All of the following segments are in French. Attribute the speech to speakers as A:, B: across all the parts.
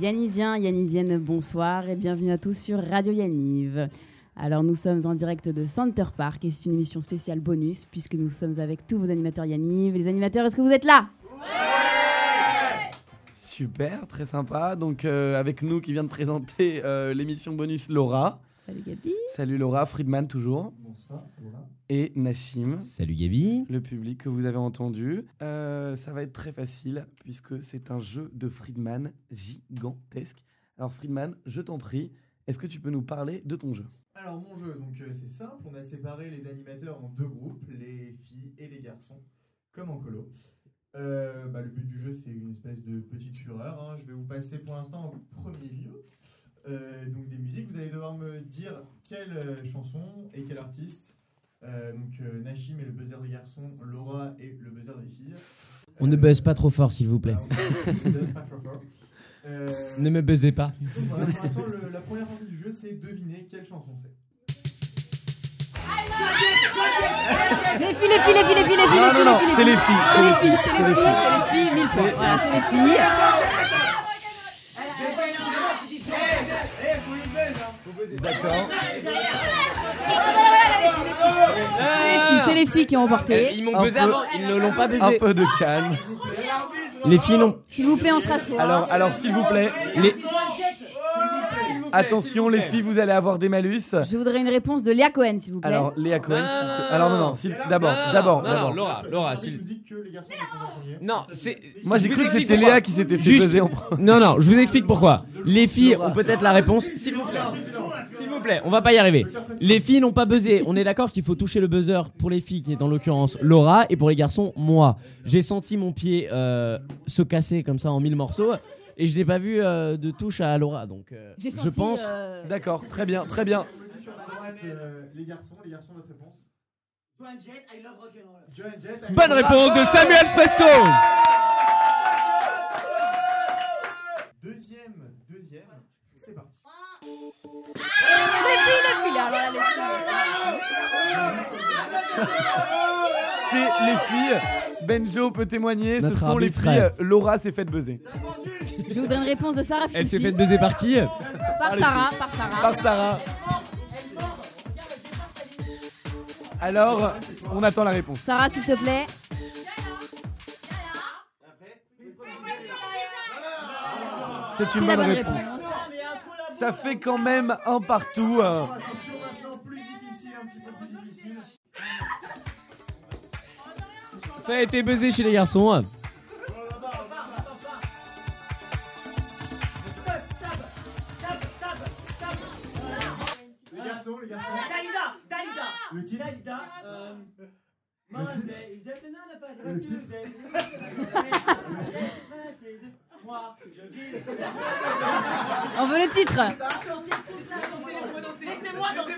A: Yannivien, Yannivienne, bonsoir et bienvenue à tous sur Radio Yanniv. Alors nous sommes en direct de Center Park et c'est une émission spéciale bonus puisque nous sommes avec tous vos animateurs Yanniv. Les animateurs, est-ce que vous êtes là?
B: Super, très sympa. Donc euh, avec nous qui vient de présenter euh, l'émission bonus Laura.
A: Salut Gabi.
B: Salut Laura, Friedman toujours.
C: Bonsoir, Laura.
B: Et Nashim.
D: Salut Gabi.
B: Le public que vous avez entendu. Euh, ça va être très facile puisque c'est un jeu de Friedman gigantesque. Alors Friedman, je t'en prie, est-ce que tu peux nous parler de ton jeu?
C: Alors mon jeu, donc euh, c'est simple, on a séparé les animateurs en deux groupes, les filles et les garçons, comme en colo. Euh, bah, le but du jeu c'est une espèce de petite fureur. hein. Je vais vous passer pour l'instant en premier lieu. Euh, donc des musiques, vous allez devoir me dire quelle euh, chanson et quel artiste. Euh, donc Nashim est le buzzer des garçons, Laura est le buzzer des filles.
D: On ne buzz pas trop fort s'il vous plaît.
C: ah, on ne buzz pas trop fort.
D: Ne me buzzez pas.
C: Pour l'instant, la première partie du jeu, c'est deviner quelle chanson c'est.
A: Les filles, les filles, les filles, les filles, les filles,
B: Non,
A: les
B: non, non,
A: filles,
B: c'est les filles.
A: C'est les filles, c'est les filles, c'est les filles, mille points. Voilà, c'est les filles.
B: D'accord.
A: C'est les filles, c'est les filles qui ont
D: Euh,
A: emporté.
D: Ils m'ont
B: Un
D: buzzé avant, ils ne l'ont pas
B: Un
D: buzzé.
B: peu de calme.
D: Les filles non.
A: S'il vous plaît, on se rassoit.
B: Alors, alors s'il vous plaît, les... Attention les filles, vous allez avoir des malus.
A: Je voudrais une réponse de Léa Cohen, s'il vous plaît.
B: Alors Léa Cohen,
D: Non,
B: s'il
D: non,
B: te-
D: non,
B: alors non
D: non.
B: s'il- d'abord,
D: Non, non,
B: d'abord,
D: non, non,
B: d'abord.
D: Laura, Laura, s'il-
C: nous dit que les garçons répondent en premier.
D: Non, c'est.
B: Moi j'ai
D: Je
B: cru
D: vous
B: que
D: explique
B: c'était
D: pourquoi.
B: Léa qui s'était fait
D: Juste-
B: buzzer en premier.
D: Non, non, je vous explique pourquoi. Les filles ont peut-être la réponse. S'il vous plaît. S'il vous plaît, on va pas y arriver. Les filles n'ont pas buzzé. On est d'accord qu'il faut toucher le buzzer pour les filles, qui est dans l'occurrence Laura, et pour les garçons, moi. J'ai senti mon pied euh, se casser comme ça en mille morceaux, et je n'ai pas vu euh, de touche à Laura. Donc, euh, je
A: senti,
D: pense.
A: euh,
B: D'accord, très bien, très bien.
C: Sur la droite, euh, les garçons, les garçons, votre réponse.
E: Joan Jett, I love rock'n'roll.
C: Joan Jett. avec-
D: Bonne réponse de Samuel Fresco.
C: Deuxième, deuxième. C'est parti.
A: Les filles, les filles, alors là, les filles.
B: C'est les filles. Benjo peut témoigner, ce sont les filles. Laura s'est faite buzzer.
A: Je voudrais une réponse de Sarah
D: Elle s'est faite buzzer par qui
A: Par Sarah, par Sarah.
B: Par Sarah. Alors, on attend la réponse.
A: Sarah, s'il te plaît.
B: C'est
A: C'est
B: une
A: la
B: bonne
A: bonne
B: réponse.
A: réponse.
B: Ça fait quand même un partout. euh.
D: Ça a été buzzé chez les garçons.
C: Les garçons, les garçons.
E: Dalida, Dalida.
C: Le titre
E: Dalida. euh, Monday is just another bad
C: Le titre
E: Tuesday. Moi, je vis.
A: On veut le titre.
E: Chanter toute la chanson. Laissez-moi danser.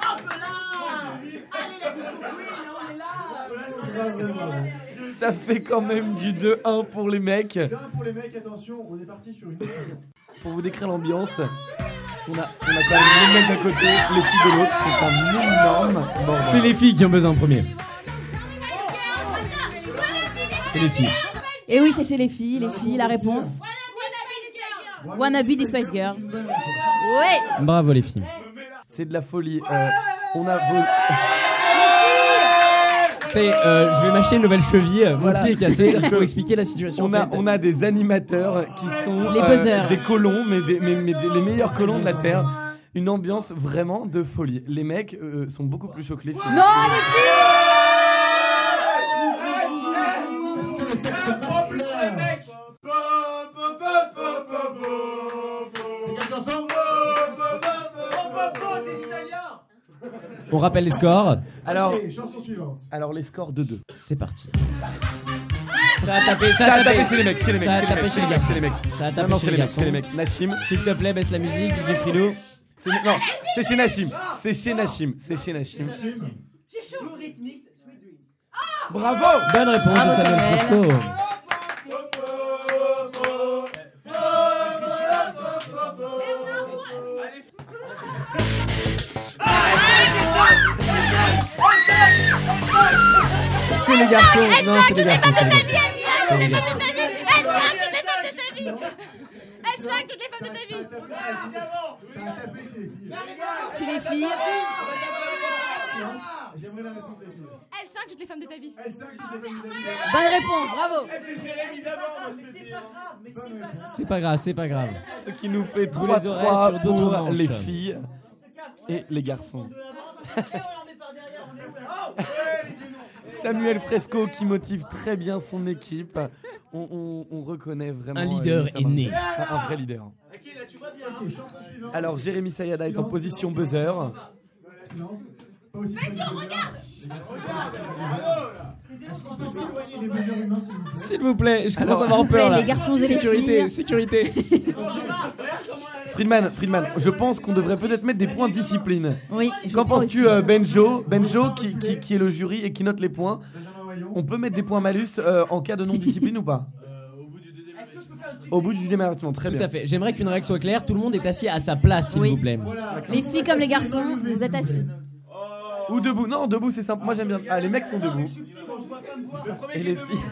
E: Hop là Allez les bisous,
B: Ça fait quand même du 2-1 pour les mecs.
C: Bien pour les mecs, attention, on est parti sur une.
B: Pour vous décrire l'ambiance, on a, on a quand même les mecs d'un côté, les filles de l'autre. C'est un énorme bordel.
D: C'est les filles qui ont buzzé en premier. C'est les filles.
A: Et oui, c'est chez les filles, les filles, la réponse. Wannabe des Spice Girls. Ouais.
D: Bravo les filles.
B: C'est de la folie. Euh, on a vos...
D: C'est, euh, je vais m'acheter une nouvelle cheville. Mon
B: Voilà.
D: pied est cassé. Il faut expliquer la situation.
B: On a,
D: fait.
B: on a des animateurs qui sont
A: Les buzzers.
B: des colons, mais, des, mais, mais des- les meilleurs colons de la Terre. Une ambiance vraiment de folie. Les mecs euh, sont beaucoup plus chauds que les filles.
A: Non, les
C: chanson
D: On rappelle les scores.
B: Alors,
C: Allez, chanson suivante.
B: alors les scores de 2.
D: C'est parti. Ça a tapé,
B: Ça a tapé chez les mecs, chez les mecs,
D: Ça a
B: les
D: tapé
B: mecs,
D: chez les garçons.
B: c'est les mecs.
D: Ça a tapé
B: non,
D: chez
B: c'est
D: les
B: les mecs, c'est les mecs. Nassim,
D: S'il te plaît, baisse la musique. DJ Frido.
B: c'est non, c'est chez Nassim, c'est chez Nassim, c'est chez Nassim.
E: Sweet Dreams.
B: Bravo
D: Bonne réponse de Samuel
A: Samuel.
D: C'est les garçons. Non, c'est les garçons. c'est les garçons. C'est les garçons.
F: Elle flingue toutes les femmes de ta vie
C: Ça a tapé chez les filles.
A: Chez les filles.
C: J'aimerais la réponse des filles.
F: Elle toutes les femmes de ta vie
C: Elle que c'est pas une
A: Bonne réponse, bravo.
D: C'est pas grave, c'est pas grave.
B: Ce qui nous fait
D: Vous les
B: 3-3
D: sur d'autres
B: les filles et les garçons. Samuel Fresco qui motive très bien son équipe. On, on- on reconnaît vraiment.
D: Un leader
B: euh,
D: est né.
B: Un, un vrai leader. Alors Jérémy Sayada est en position buzzer.
C: Aussi s'il vous plaît
D: je commence
B: Alors,
D: à avoir peur là.
A: les garçons et
D: sécurité, sécurité.
B: Friedman, Friedman, je pense qu'on devrait peut-être mettre des points de discipline.
A: Oui. je
B: Qu'en penses-tu, euh, Benjo Benjo, qui, qui- qui est le jury et qui note les points. On peut mettre des points malus euh, en cas de non-discipline ou pas Au bout du deuxième avertissement, très
D: Tout
B: bien.
D: à fait. J'aimerais qu'une règle soit claire. Tout le monde est assis à sa place, s'il
A: Oui.
D: vous plaît.
C: Voilà.
A: Les filles comme les garçons, vous êtes assis.
B: Ou debout. Non, debout, c'est simple. Moi, j'aime bien. Ah, les mecs sont debout. Et les filles.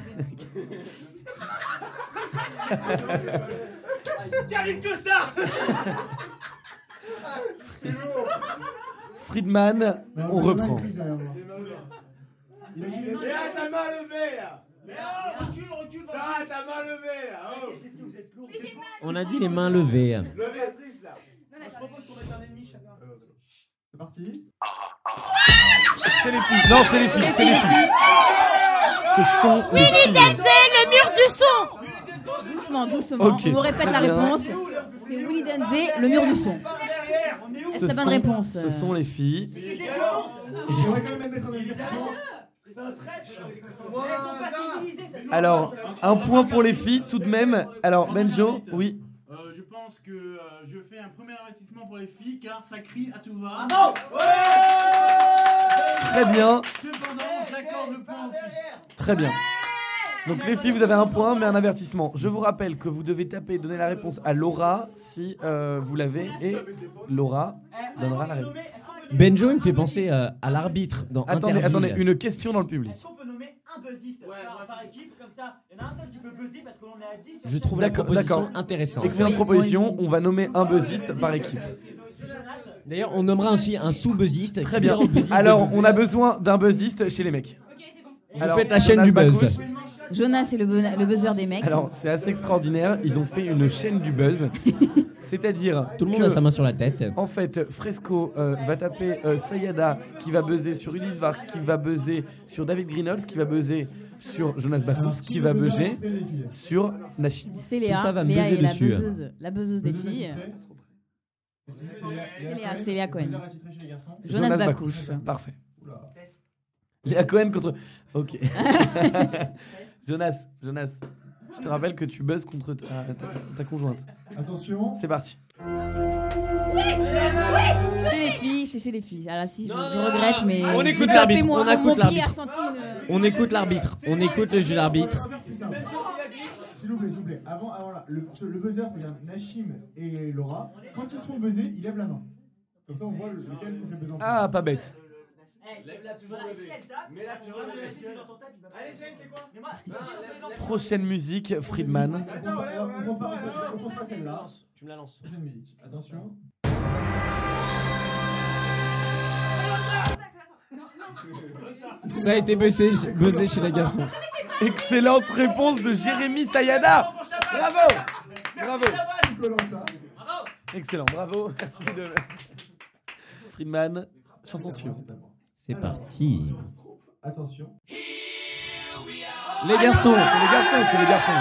B: Friedman,
C: Non,
B: on
C: Benjamin,
B: reprend.
C: il crie derrière moi. Il a dit- il a dit-
E: Mais ah, ta main levée là recule, recule Ça, ta main levée là oh. Qu'est-ce que vous êtes lourd
D: On a dit les mains levées.
E: Levée Patrice là
C: C'est parti.
B: C'est les filles. Non, c'est les filles. C'est les filles. Ce sont les filles.
F: le mur du son
A: Doucement, doucement.
B: Ok,
A: On vous répète la réponse. C'est Willy Denzé, le mur du son.
E: Derrière On est où
B: Ce
A: la bonne
B: sont-
A: réponse.
B: Ce sont les filles. Alors, un point pour les filles tout de même. Alors, Benjo, oui.
G: Je pense que euh, je fais un premier investissement pour les filles car ça crie à tout va.
B: Très bien.
G: Cependant, j'accorde le point.
B: Très bien. Donc les filles, vous avez un point, mais un avertissement. Je vous rappelle que vous devez taper et donner la réponse à Laura si euh, vous l'avez, et Laura donnera la réponse.
D: Benjo, il me fait penser euh, à l'arbitre dans
B: Attendez,
D: Interville.
B: attendez, une question dans le public.
H: Un buzziste par, par équipe comme ça Il y en a un seul qui peut buzzer parce qu'on est à 10 sur
D: Je trouve la proposition intéressante.
B: Excellente
A: Oui,
B: proposition, on va nommer un buzziste par équipe.
D: D'ailleurs, on nommera aussi un sous-buzziste.
B: Très bien. Alors, on a besoin d'un buzziste chez les mecs.
D: Vous
B: Alors,
D: faites la chaîne du buzz.
A: Jonas, c'est le, le buzzer des mecs.
B: Alors, c'est assez extraordinaire, ils ont fait une chaîne du buzz. C'est-à-dire
D: Tout le monde
B: que-
D: a sa main sur la tête.
B: En fait, Fresco euh, va taper euh, Sayada qui va buzzer sur Ulysse Var, qui va buzzer sur David Greenholz, qui va buzzer sur Jonas Bakous, qui va buzzer sur Nashim.
A: C'est Léa.
D: Tout ça va
A: Léa
D: buzzer
A: est la
D: dessus.
A: buzzeuse, la buzzeuse des filles. C'est Léa, c'est Léa Cohen. Jonas Bakouche.
B: Parfait. Léa Cohen contre. Ok. Jonas, Jonas, je te rappelle que tu buzzes contre ta, ta- ta conjointe.
C: Attention.
B: C'est parti.
A: Chez les filles, c'est chez les filles. Ah là, si, je, je regrette, mais.
D: On écoute l'arbitre, on écoute l'arbitre. On écoute l'arbitre. On écoute le juge d'arbitre.
C: S'il vous plaît, s'il vous plaît. Avant, avant là, le, buzzer, c'est-à-dire Nashim et Laura, quand ils se font buzzer, ils lèvent la main. Comme ça, on voit lequel s'est fait buzzer
B: Ah, pas bête. Prochaine musique, Friedman.
C: On pas- celle-là.
D: Tu me la lances.
C: Prochaine musique. Attention.
D: Ça a été buzzé, buzzé chez les garçons.
B: Excellente réponse de Jérémy Sayada. Bravo. Bravo. Excellent, bravo. Merci de. Friedman, chanson suivante.
D: C'est parti.
C: Attention.
D: Les garçons.
B: C'est les garçons, c'est les garçons.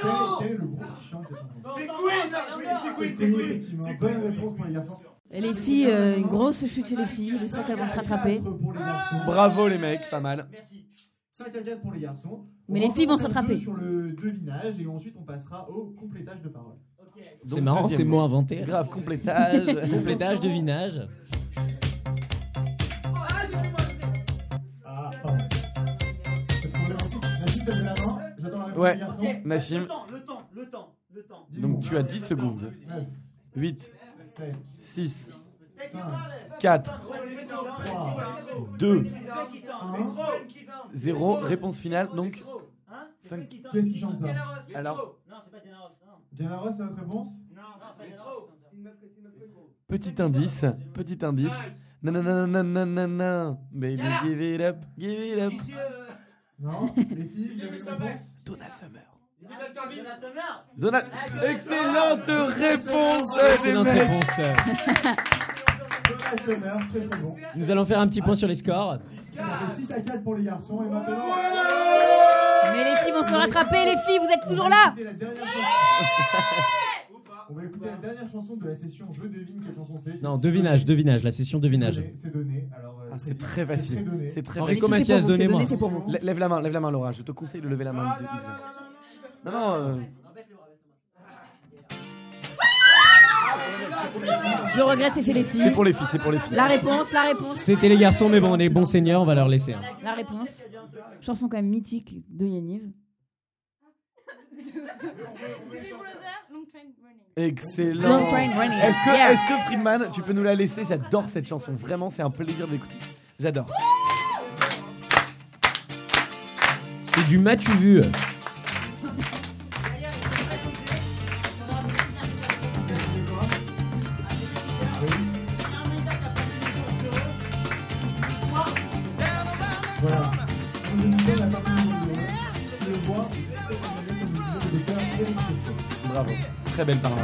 C: Quel est, quel est le groupe qui chante cette chanson
E: C'est Queen C'est Queen,
C: C'est
E: c'est Queen
C: effectivement. Bonne réponse pour les garçons.
A: Et les filles, euh, une grosse chute chez les filles. J'espère qu'elles vont se rattraper.
C: 4 pour les garçons.
B: Bravo les mecs, pas mal.
H: Merci.
C: 5 à 4 pour les garçons.
A: Mais les filles vont se rattraper.
C: Sur le devinage et ensuite on passera au complétage de paroles.
D: C'est marrant
B: ces
D: mots inventés. Hein.
B: Grave, complétage.
D: complétage, devinage.
B: Ouais, Nassim.
H: Le temps, le temps, le temps, le temps.
B: Donc tu as 10 secondes. 8, 6, 4, 2, 0. Réponse finale donc.
H: Qu'est-ce qui
C: chante ça?
B: Alors.
H: Non, Ross,
C: c'est votre réponse
H: non, c'est pas Diana Ross. qui chante ça.
B: petit indice. Petit indice. Nanananananana. Baby, give it up, give it up.
C: Non Les filles, vous avez une réponse
B: Donald Summer. Donald. Excellente réponse, les
D: Excellente
B: mecs.
D: réponse.
C: Donald Summer, très très bon.
D: Nous allons faire un petit point sur les scores.
C: Ça fait 6 à 4 pour les garçons et maintenant.
A: Mais les filles vont se rattraper, les filles, vous êtes toujours là.
C: On va écouter la dernière chanson de la session Je devine quelle chanson c'est.
D: Non,
C: C'est
D: devinage, devinage, la session devinage.
C: C'est donné, C'est donné. Alors, euh,
B: Ah, c'est
C: dit,
B: très facile. C'est très
D: Enrico
B: facile.
A: C'est c'est
D: donnez-moi.
A: c'est
B: Lève la main, lève la main, Laura. Je te conseille de lever la main. Non, non. euh,
A: Je regrette, c'est chez les
B: C'est
A: filles.
B: pour les filles, c'est pour les filles.
A: La réponse, la réponse,
D: C'était les garçons, mais bon, on est bons seigneurs, on va leur laisser. hein.
A: la réponse. Chanson quand même mythique de Yaniv.
F: Baby Brother, Long Train Running.
B: Excellent.
A: Long Train Running.
B: Est-ce que,
A: Yeah.
B: est-ce que Friedman, tu peux nous la laisser? J'adore cette chanson. Vraiment, c'est un plaisir de l'écouter. J'adore.
D: C'est du m'as-tu vu
B: Très belle parole.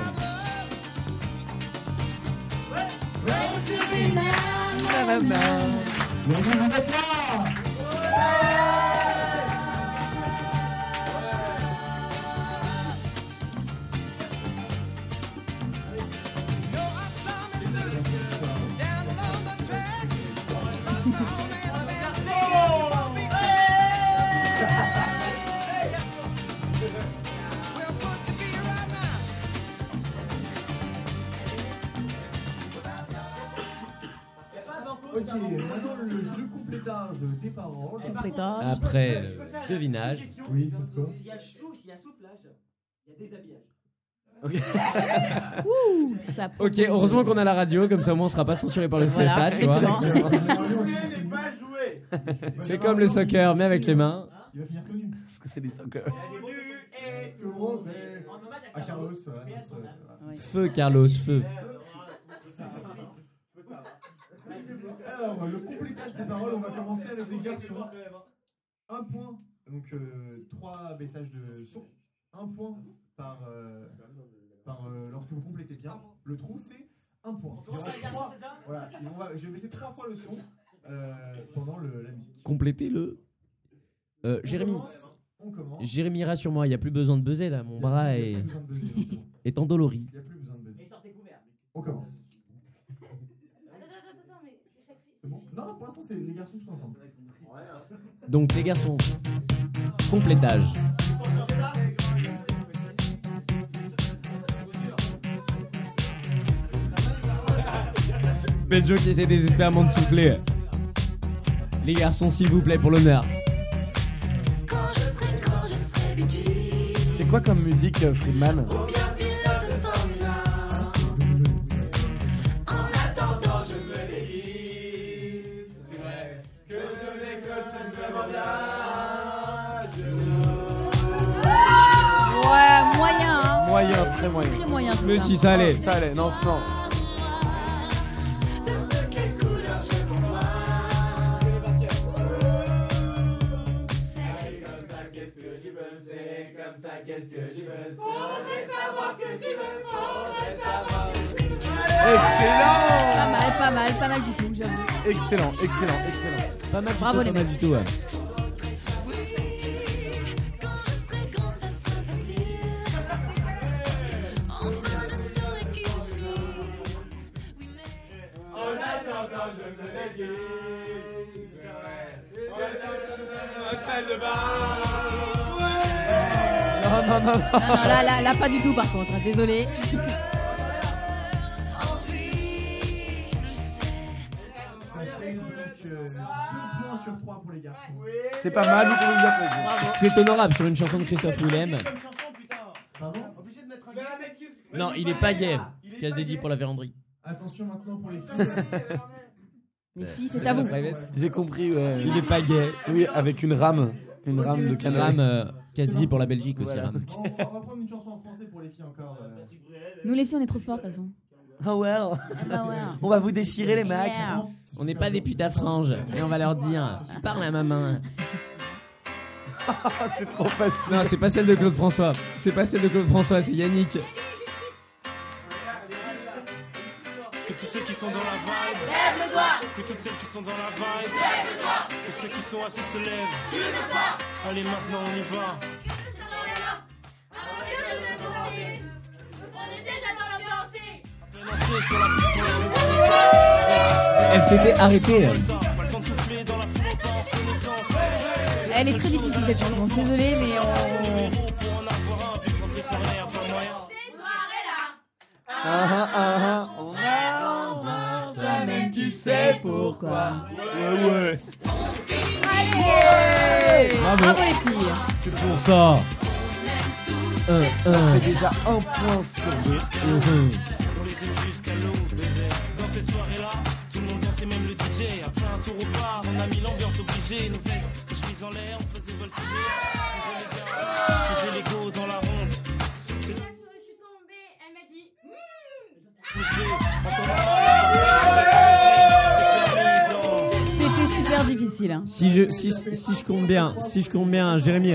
C: Ok, maintenant le jeu complétage des paroles.
A: Complétage.
D: Après le devinage.
C: Oui, c'est quoi
H: S'il y a chou, s'il y a soufflage, il y a déshabillage.
A: Ouh, ça
D: Ok, heureusement qu'on a la radio, comme ça au moins on sera pas censuré par le CSA,
A: Voilà,
D: tu vois. C'est comme le soccer, mais avec les mains.
C: Il va finir connu.
B: Parce que c'est des soccer.
H: Et
C: Tout le monde est
H: En hommage
C: à Carlos. voilà,
H: Mais à
C: donc,
H: son
C: euh,
H: âme.
C: voilà.
D: Feu, Carlos, feu.
C: Alors, le complétage des paroles, on va commencer avec les garçons. Un point, donc euh, trois baissages de son. Un point par, euh, par euh, lorsque vous complétez bien. Le trou, c'est un point. Il y aura trois- voilà, et on va, je vais baisser trois fois le son euh, pendant le- la musique.
D: Complétez-le. Euh,
C: On
D: Jérémy.
C: commence, On commence.
D: Jérémy, rassure-moi, il n'y a plus besoin de buzzer là, mon bras est, est endolori.
C: Il n'y a plus besoin de buzzer.
H: Et sortez couverts.
C: On commence.
F: Attends, attends, attends, attends, mais chaque fille.
C: C'est bon Non, pour l'instant, c'est les garçons tous ensemble.
D: Donc les garçons, complétage. Benjo qui essaie désespérément de souffler. Les garçons, s'il vous plaît, pour l'honneur.
B: C'est quoi comme musique, euh, Friedman?
A: Tout
D: Mais
A: ça.
D: si ça allait.
B: Ça allait, non, non. Excellent
A: Pas mal, pas mal, pas mal du tout, j'avoue.
B: Excellent, excellent, excellent.
D: Pas mal,
A: Bravo,
D: pas
A: les
D: mal
A: mecs.
D: du tout. ouais.
B: Non, non, non, non.
A: Non, non, là, là, là, pas du tout par contre, hein, désolé.
C: Sur pour les garçons.
B: C'est pas mal, vous pouvez vous applaudir.
D: C'est honorable sur une chanson de Christophe Willem.
C: Pardon
H: Obligé de mettre un
D: Non, il est pas gay. Casse dédié pour la véranderie.
C: Attention maintenant pour les filles.
A: Les filles, c'est à vous.
B: J'ai compris, ouais.
D: Il est pas gay.
B: Oui, avec une rame. Une rame de canard.
D: Ram, euh, dédié pour la Belgique aussi.
B: Voilà.
C: On, va, on va prendre une chanson en français pour les filles encore. euh.
A: Nous, les filles, on est trop forts, de toute façon.
B: Oh well.
A: Ah ouais.
B: On va vous déchirer les mecs.
A: Yeah.
D: On n'est pas des putes à franges et on va leur dire parle à ma main.
B: C'est trop facile.
D: Non, c'est pas celle de Claude François. C'est pas celle de Claude François, c'est Yannick.
I: dans la vibe, lève le doigt. Que toutes celles qui sont dans la vibe, lève le doigt. Que ceux qui sont assis se lèvent, le pas. Allez, maintenant on y va.
D: Elle s'était arrêtée.
A: Elle est très difficile cette chanson. Désolée, mais on.
B: Ah ah ah sais pourquoi. Ouais, ouais.
D: Bravo.
A: Bravo les filles.
D: C'est pour ça. Un, un.
B: C'est déjà un point sur deux.
I: On les aime jusqu'à l'eau, bébé. Dans cette soirée-là, tout le monde dansait, même le DJ. Après un tour au bar, on a mis l'ambiance obligée. Nos vestes, les chemises en l'air, on faisait voltiger. On faisait les gars, on faisait les go dans la ronde.
F: Je suis tombée, elle m'a dit
I: Bouge
A: Difficile. hein.
D: Si je, si, si je compte bien, si je compte bien, Jérémy,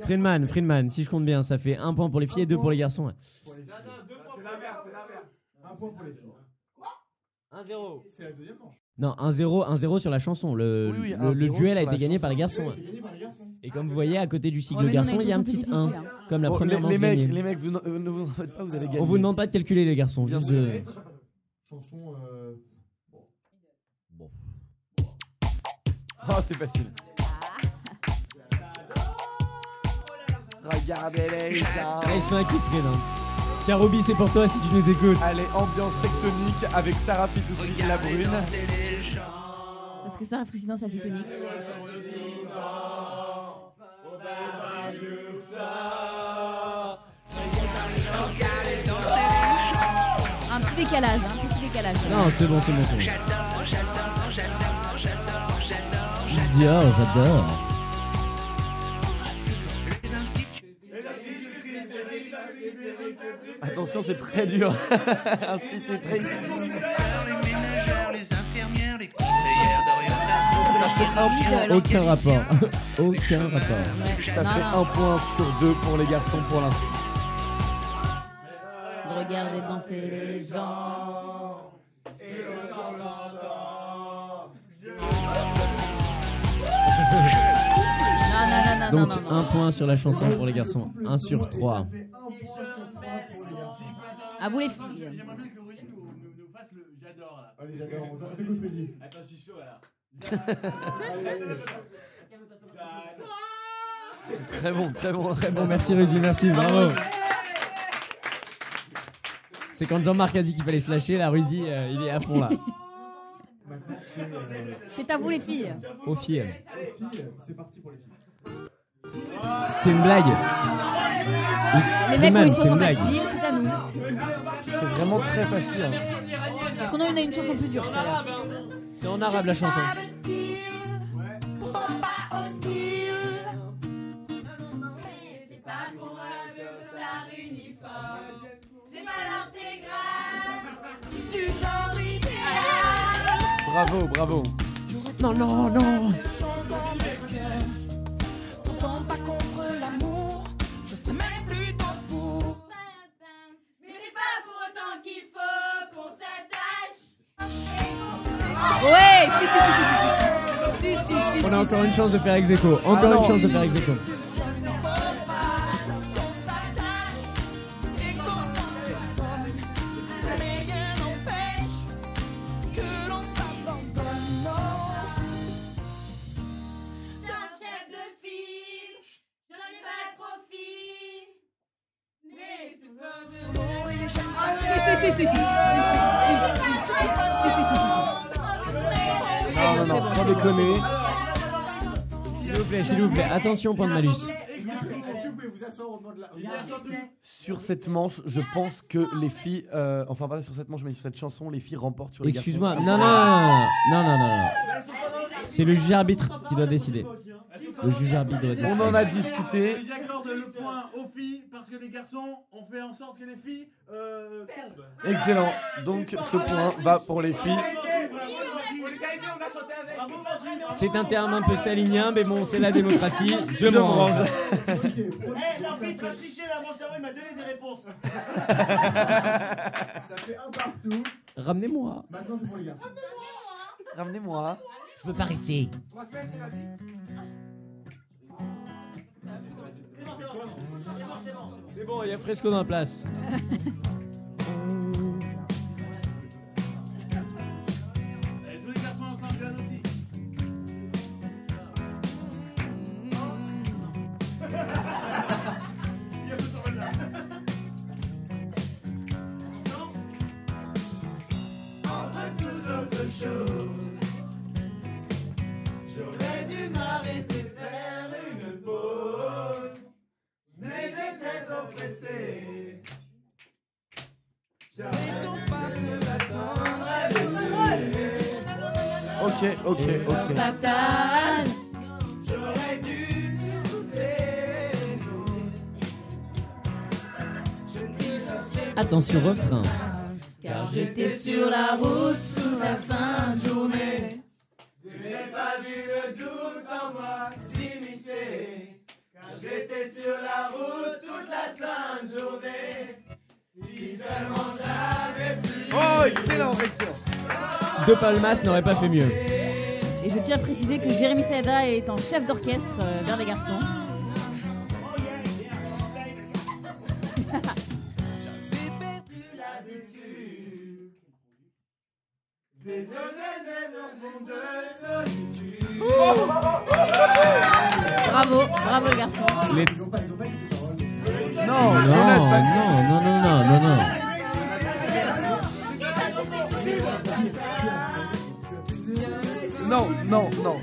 D: Friedman, Friedman, si je compte bien, ça fait un point pour les filles et deux pour les garçons.
C: Filles. Un point pour les filles.
D: 1-0.
C: C'est la deuxième manche.
D: Non, 1-0, 1-0 sur la chanson. Le,
B: Oui, oui,
D: le, le
B: 1-0
D: duel a
B: sur la
D: été gagné par les garçons.
C: C'est gagné par les garçons.
D: Et comme vous voyez, à côté du
A: Ouais,
D: sigle
A: mais nous, on
D: garçon, il y a un
A: chanson
D: petit
A: plus
D: 1.
A: difficile, hein.
D: Comme la
B: Bon,
D: première
B: les,
D: manche
B: les mecs,
D: gagnée.
B: les mecs, vous, ne ne vous en faites pas, vous allez gagner.
D: On vous demande pas de calculer les garçons,
B: Bien
D: juste
B: sûr.
D: euh,
C: Chanson. Euh...
B: Oh, c'est facile. Regardez les gens.
D: Un kiff, Fred. hein. Karoubi, c'est pour toi si tu nous écoutes.
B: Allez, ambiance tectonique avec Sarah Fitoussi, la brune.
A: Parce que ça rêve aussi dans sa tectonique. Un petit décalage, hein, un petit décalage.
D: Non, c'est bon, c'est bon, c'est bon. Dior, j'adore.
B: Attention, c'est très dur. Un
A: Middle.
D: Aucun rapport. Aucun rapport.
B: Ça fait un point sur deux pour les garçons pour l'instant.
A: Regardez danser les gens. Non, non, non,
D: Donc,
A: non, non,
D: un
A: non.
D: point sur la chanson pour les garçons. 1 sur 3.
C: Ça fait un point sur trois pour les garçons.
A: À vous les filles.
G: J'aimerais bien que Rudy nous, nous, nous fasse le j'adore là.
C: Allez, j'adore. On t'écoute, Rudy.
E: Attends, je suis chaud là.
B: Très bon, très bon, très
D: Bon, merci Rudy, merci, bravo. C'est quand Jean-Marc a dit qu'il fallait se lâcher, là, Rudy, euh, il est à fond là.
C: C'est
A: à vous les filles.
D: Aux filles.
C: les filles. C'est parti pour les filles.
D: C'est une blague.
A: Les mecs ont une
D: c'est
A: chanson facile, c'est à nous.
B: C'est vraiment très facile. hein.
A: Parce qu'on en a une chanson plus dure.
D: C'est en arabe la chanson.
B: Bravo, bravo.
D: Non, non, non
I: pas contre l'amour, je sais même plus d'en pour.
F: Mais c'est pas pour autant qu'il faut qu'on s'attache.
A: Ouais, si, si, si, si, si.
D: On a encore une chance de faire ex Encore une chance de faire ex attention, point de malus.
B: Sur cette manche, je pense que les filles, euh, enfin pas sur cette manche, mais sur cette chanson, les filles remportent sur les garçons.
D: Excuse-moi, non, non, non, non, non, non, non. C'est le juge arbitre qui doit décider. Le juge arbitre doit décider.
B: On en a discuté.
G: J'accorde le point aux filles parce que les garçons ont fait en sorte que les filles euh, tombent.
B: Excellent. Donc ce point va pour les filles.
H: On les a aidés, on a chanté avec.
D: C'est un terme un peu stalinien, mais bon, c'est la démocratie. Je,
B: Je
D: range.
B: range.
H: Eh, l'arbitre a triché la manche d'avant, il m'a donné des réponses.
C: Ça fait un partout.
D: Ramenez-moi.
C: Maintenant, c'est pour les garçons.
B: Ramenez-moi.
D: Je veux pas rester.
C: Trois semaines, c'est la vie.
D: C'est bon, il y a Fresco dans la place.
B: Ok, ok, ok.
A: Fatal.
H: J'aurais dû
D: Attention, refrain.
A: Car j'étais sur la route toute la sainte journée.
H: Je n'ai pas vu le doute en moi s'immiscer, car j'étais sur la route toute la sainte journée. Si seulement j'avais pu.
B: Oh, excellent, excellent.
D: De Palmas n'aurait pas fait mieux.
A: Et je tiens à préciser que Jérémy Saïda est en chef d'orchestre euh, vers les garçons.
H: J'ai perdu l'habitude. Désolé d'être au fond de solitude.
A: Bravo, bravo les garçons.
D: Les-.
B: Non,
D: Non, non, non, non, non, non, non.
B: Non, non, non, non.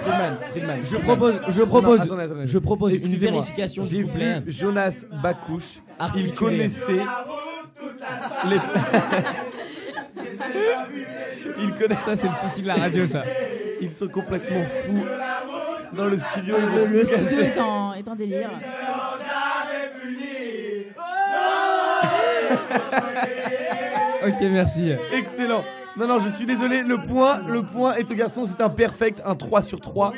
B: Friedman, Friedman.
D: Je propose, je propose,
B: Non, attendez, attendez.
D: je propose une
B: Excusez-moi.
D: vérification
B: J'ai
D: s'il vous plaît.
B: vu Jonas Bakouche. Il connaissait les. Il connaît
D: Ça, c'est le souci de la radio, ça.
B: Ils sont complètement fous. Dans le studio, ils
A: Le,
B: vont
A: le studio est en, est en délire.
D: Ok, merci.
B: Excellent. Non, non, je suis désolé. Le point, le point est au garçon. C'est un perfect, un 3 sur 3.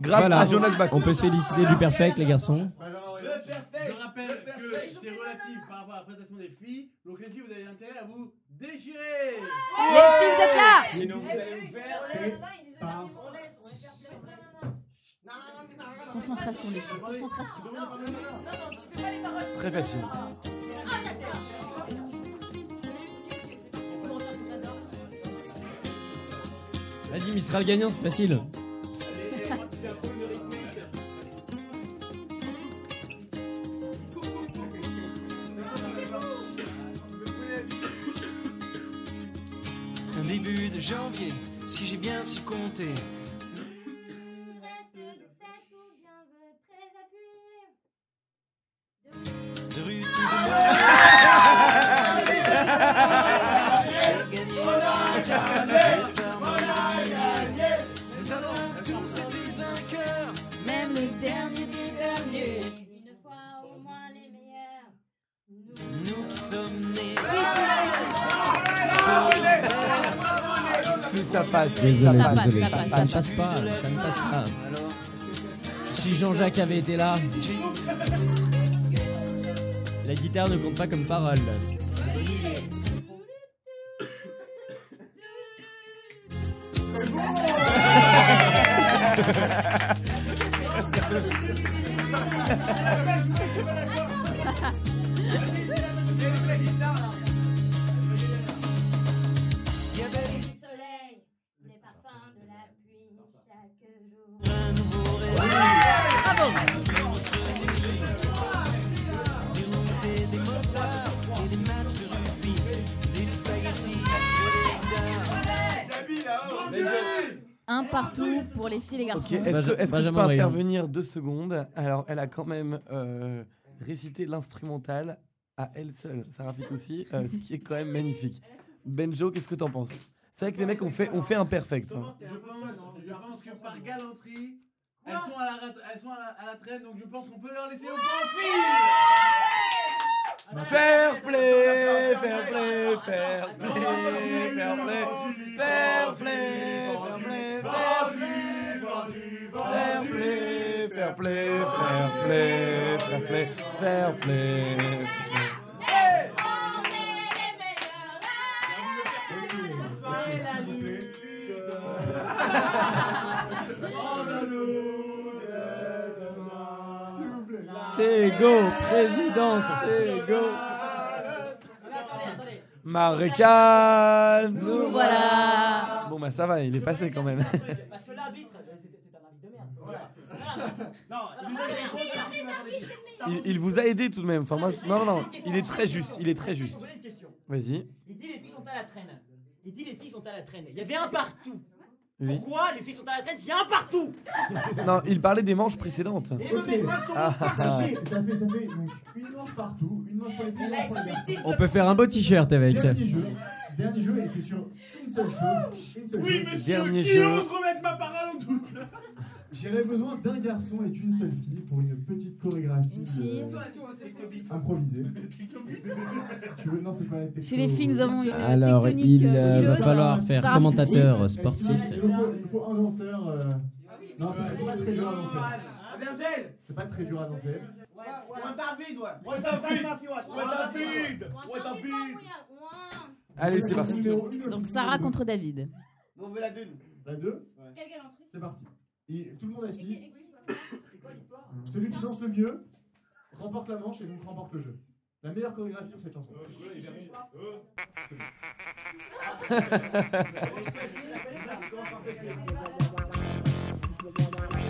B: Grâce
D: Voilà.
B: à Jonas Bakouche.
D: On peut se féliciter du perfect, les garçons.
G: Je rappelle que c'est relatif par rapport à la prestation des filles. Donc les filles, vous avez intérêt à vous déchirer.
A: Les filles, vous êtes là
D: Sinon, vous allez vous faire.
A: Concentration les filles, concentration.
B: Très facile.
D: Vas-y, Mistral gagnant, c'est facile.
J: Un début de janvier, si j'ai bien su compter.
B: Ça passe.
D: Désolé,
B: ça passe.
D: désolé.
A: ça passe,
D: Ça ne passe pas, ça ne passe pas. Si Jean-Jacques avait été là. La guitare ne compte pas comme parole.
J: un
A: partout pour les filles et les
B: Ok,
A: garçons.
B: est-ce que, est-ce que je peux
D: Benjamin
B: intervenir deux secondes? Alors, elle a quand même euh, récité l'instrumental à elle seule, Sarah Fitoussi, euh, ce qui est quand même magnifique. Benjo, qu'est-ce que t'en penses? C'est vrai que les mecs ont fait, ont fait un perfect. hein.
G: Je pense, je pense que par galanterie, elles sont à la, rat- elles sont à la, à la traîne, donc je pense qu'on peut leur laisser au profit.
B: Fair play, fair play, fair play, fair play, fair play, fair play, fair play, fair play, fair play, fair play, fair play.
D: C'est go, présidente, c'est go.
B: Marécane
A: Nous voilà.
B: Bon bah ça va, il est passé quand même.
K: Parce que l'arbitre, euh, c'est un arbitre de merde.
G: Non, il
B: Il, vous a aidé tout de même. Enfin moi, je- non non, il est très juste, il est très juste. Vas-y.
K: Il dit les filles sont à la traîne. Il dit les filles sont à la traîne. Il y avait un partout.
B: Oui.
K: Pourquoi les filles sont à la traîne s'il y a un partout
B: Non, il parlait des manches précédentes.
K: Et me met pas sur
B: Ah,
K: mon
C: Ça fait, ça fait, ça fait donc une manche partout, une manche pour les filles, une manche pour les garçons.
D: On peut faire un beau t-shirt avec.
C: Dernier jeu, dernier jeu et c'est sur une seule chose, une seule
G: Oui,
C: chose.
G: monsieur,
B: Dernier
G: qui
B: jeu.
G: ose remettre ma parole en doute
C: J'aurais besoin d'un garçon et d'une seule fille pour une petite chorégraphie
A: Une fille.
C: euh, improvisée. si tu veux, non, c'est pas la techno.
A: Chez les filles, nous avons une
D: Alors,
A: tectonique
D: il
A: euh,
D: euh, va falloir faire commentateur sportif.
C: Il nous faut, il nous faut un danseur. euh, Non, c'est pas, c'est pas très dur à danser.
E: Ah,
C: C'est pas très dur à danser.
E: Ouais, David, ouais.
G: Ouais, David Ouais, David Ouais, David
B: Allez, c'est parti.
A: Donc Sarah contre David.
E: On veut la deux, nous.
C: La 2,
F: Quelle galanterie
C: c'est parti. Et tout le monde assis.
K: C'est quoi l'histoire
C: Celui qui danse le mieux remporte la manche et donc remporte le jeu. La meilleure chorégraphie sur cette chanson.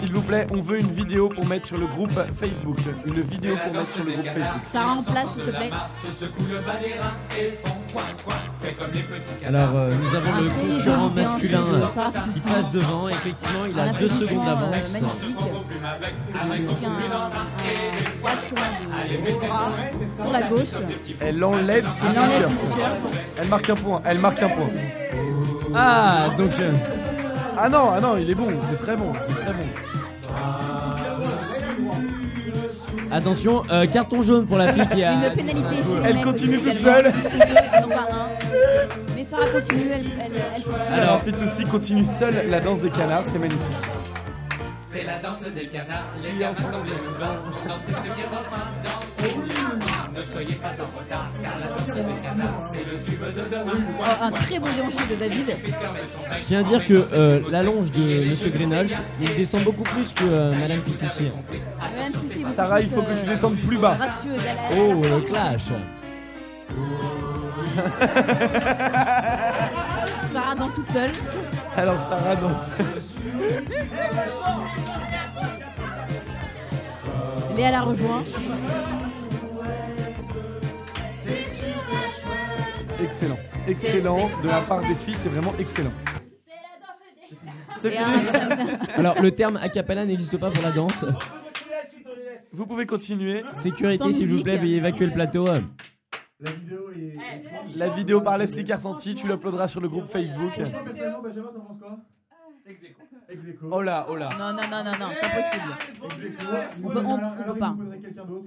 B: S'il vous plaît, on veut une vidéo pour mettre sur le groupe Facebook. Une vidéo pour mettre sur le groupe Facebook.
A: Sarah en place, s'il te plaît.
D: Alors, euh, nous avons le concurrent
A: joli
D: masculin euh, qui passe devant. Effectivement, il
A: Un
D: a deux secondes d'avance.
A: sur la gauche.
B: Elle enlève ses t-shirts. Elle marque un point. Elle marque un point.
D: Ah, donc. euh,
B: Ah non, ah non, il est bon. C'est très bon. C'est très bon.
D: Attention, euh, carton jaune pour la fille qui a.
A: Une pénalité chez
B: Elle continue
A: aussi,
B: toute seule.
A: Mais Sarah continue, elle, elle, elle continue.
B: Alors,
D: Alors,
B: Fitoussi continue seule la danse des canards. C'est magnifique.
H: C'est la danse des canards, les gamins comme les loups Dansez ce qui refrain dans le couloir. Ne soyez pas en retard, car la danse des canards, c'est le tube de demain.
A: Oh, un très beau déhanché de David.
D: je tiens à dire que euh, la longe de Monsieur Grenols, il descend beaucoup plus que euh, Madame Fitoussi.
B: Sarah, il
A: plus,
B: faut que tu
A: euh,
B: descendes plus bas.
D: Oh, le clash.
A: Sarah danse toute seule.
B: Alors, Sarah danse.
A: Léa la rejoint.
B: Excellent. Excellent. De la part des filles, c'est vraiment excellent. C'est fini.
D: Alors, le terme a cappella n'existe pas pour la danse.
B: Vous pouvez continuer.
D: Sécurité,
A: Sans
D: s'il vous
A: musique.
D: plaît, veuillez évacuer le plateau.
C: La vidéo est.
B: La vidéo par Leslie Carsanti, tu l'uploaderas sur le groupe Facebook.
C: Toi, personnellement, Benjamin, t'en penses quoi Ex aequo.
B: Oh là, oh là.
A: Non, non, non, non, non, c'est pas possible.
C: Ex aequo.
A: On peut- peut pas.
C: quelqu'un d'autre.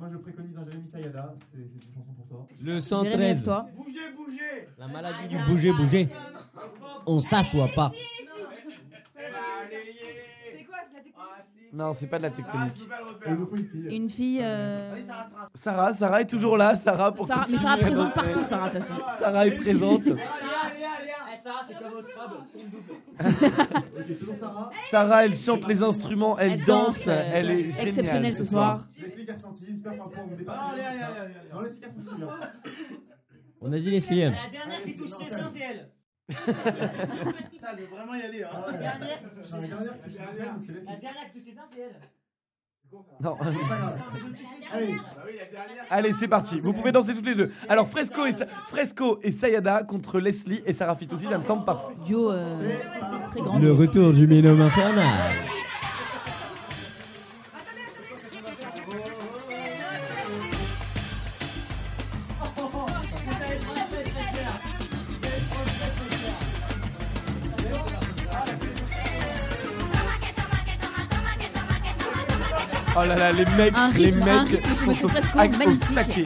C: Moi, je préconise un Jérémy Sayada. C'est une chanson pour toi.
D: Le
A: Jérémy,
D: 113.
A: lève-toi.
E: Bougez, bougez
D: La maladie du bouger, bouger. On s'assoit pas
F: quoi C'est la technique
B: Non, c'est pas de la
E: Ah,
B: tectonique.
E: pas
C: faut une fille.
A: Euh,
E: Oui, Sarah sera.
B: Sarah, Sarah est toujours là. Sarah pour
A: Sarah, mais
B: continuer
A: Sarah présente partout, Sarah, de toute façon.
B: Sarah est présente.
E: Léa
K: Eh, Sarah, c'est comme au Scrabble,
C: Sarah.
B: Sarah, elle chante les instruments, elle,
A: Elle
B: danse,
A: danse, euh,
B: elle est géniale
A: exceptionnelle ce soir.
C: Leslie Carsanti, j'espère point vous.
E: Ah.
C: Non, Leslie Carsanti, viens.
D: On a dit les filles.
K: La dernière qui touche ses seins, c'est elle.
E: Putain, elle veut vraiment y aller. Hein.
K: La dernière,
C: donc c'est
K: la dernière touche ses seins, c'est elle.
B: Non.
C: Allez,
B: Allez, c'est parti. Vous pouvez danser toutes les deux. Alors, Fresco et, Sa- Fresco et Sayada contre Leslie et Sarah Fitoussi, ça me semble parfait.
A: Duo euh, très grand.
D: Le retour du minhomme infernal.
B: Oh là là, les mecs,
A: Un
B: les
A: un
B: mecs
A: rythme
B: sont au, taquet.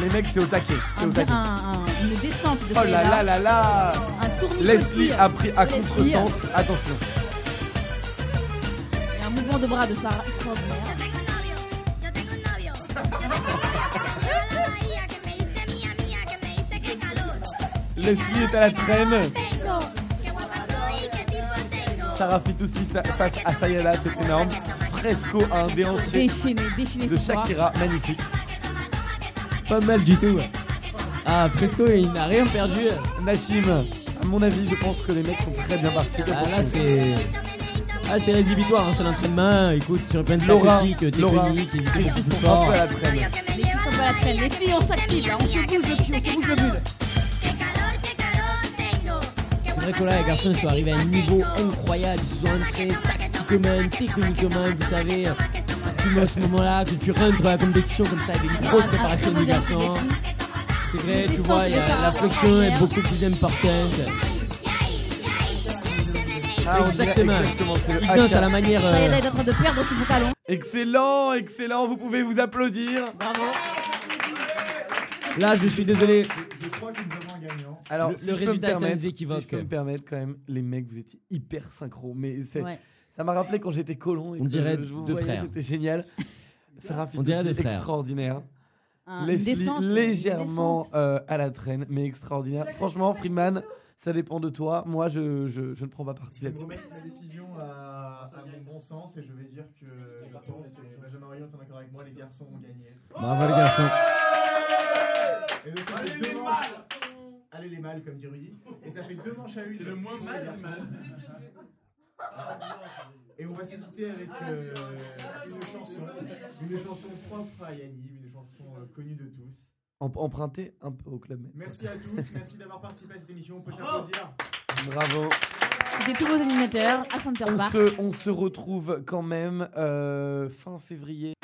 B: Les mecs, c'est au taquet. C'est au taquet.
A: un- un- une descente de
B: Oh là là là là Leslie
A: aussi,
B: a pris à contresens. Attention.
A: Et un mouvement de bras de Sarah extraordinaire.
B: Leslie est à la traîne. Sarah Fitoussi sa- face à Sayada, c'est énorme. Fresco a un déhanché
A: Déchaîné, déchaîné
B: de. Shakira, magnifique.
D: Pas mal du tout. Ah, Fresco, il n'a rien perdu.
B: Nassim, à mon avis, je pense que les mecs sont très bien partis.
D: Ah, là, c'est. Ah, c'est rédhibitoire, hein, c'est l'entraînement. Écoute, sur plein de
B: Laura,
D: tactiques,
B: Laura,
D: techniques, ils
B: les
D: étaient
B: filles
D: beaucoup plus
B: sont un peu à la traîne.
A: Les filles sont pas à la traîne. Les filles, on s'active là. On se bouge le cul, on se bouge le bulle.
D: C'est vrai que là, les garçons sont arrivés à un niveau incroyable. Ils se sont entrés tactiquement, techniquement, vous savez. Tu mets à ce moment-là, que tu rentres dans la compétition comme ça, avec une grosse préparation du garçon. C'est vrai, tu vois, y a- la flexion est beaucoup plus importante.
B: Ah, on
D: Exactement.
B: exactement, c'est le
D: à la manière. euh,
A: Sayada est en train de perdre son pantalon.
B: Excellent, excellent, vous pouvez vous applaudir.
A: Bravo.
D: Là, je suis désolé.
C: je crois que nous avons un gagnant.
B: Alors,
D: Le-
B: si
D: le résultat, c'est
B: permettre,
D: sans équivoque.
B: Si je peux me permettre quand même, les mecs, vous étiez hyper synchro. Mais c'est,
A: Ouais.
B: Ça m'a rappelé quand j'étais colon et
D: On
B: que
D: dirait
B: je, je vous
D: deux
B: voyais,
D: frères.
B: c'était génial. Sarah
D: On dirait
B: Fitoussi,
D: frères.
B: extraordinaire.
A: Un- une
B: Leslie
A: descente, une
B: légèrement
A: descente.
B: euh, à la traîne, mais extraordinaire. Franchement, Friedman, ça dépend de toi. Moi, je, je, je ne prends pas parti
C: Je vais
B: là-dessus.
C: remettre ma décision à, à mon bon sens et je vais dire que je pense, et Benjamin Riot est d'accord avec moi, les garçons ont gagné.
D: Bravo, les garçons.
C: Et donc, ça fait deux manches. Allez les mâles, comme dit Rudy. Et ça fait deux manches à une.
G: C'est le moins mal des mâles.
C: Et on va se quitter avec euh, une chanson, une chanson propre à Yanniv, une chanson euh, connue de tous.
B: Em- Emprunté un peu au club.
C: Merci à tous, merci d'avoir participé à cette émission. On peut s'applaudir.
B: Bravo.
A: C'était tous vos animateurs à Center
B: On
A: Park.
B: se, on se retrouve quand même euh, fin février.